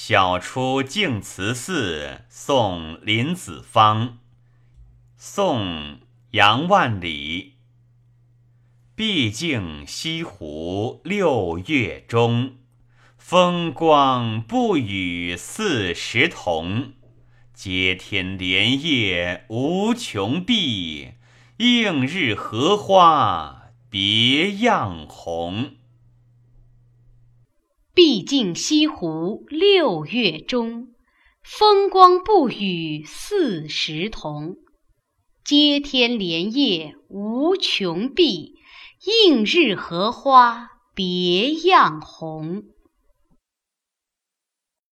晓出净慈寺送林子方。宋·杨万里。毕竟西湖六月中，风光不与四时同。接天莲叶无穷碧，映日荷花别样红。毕竟西湖六月中，风光不与四时同。接天莲叶无穷碧，映日荷花别样红。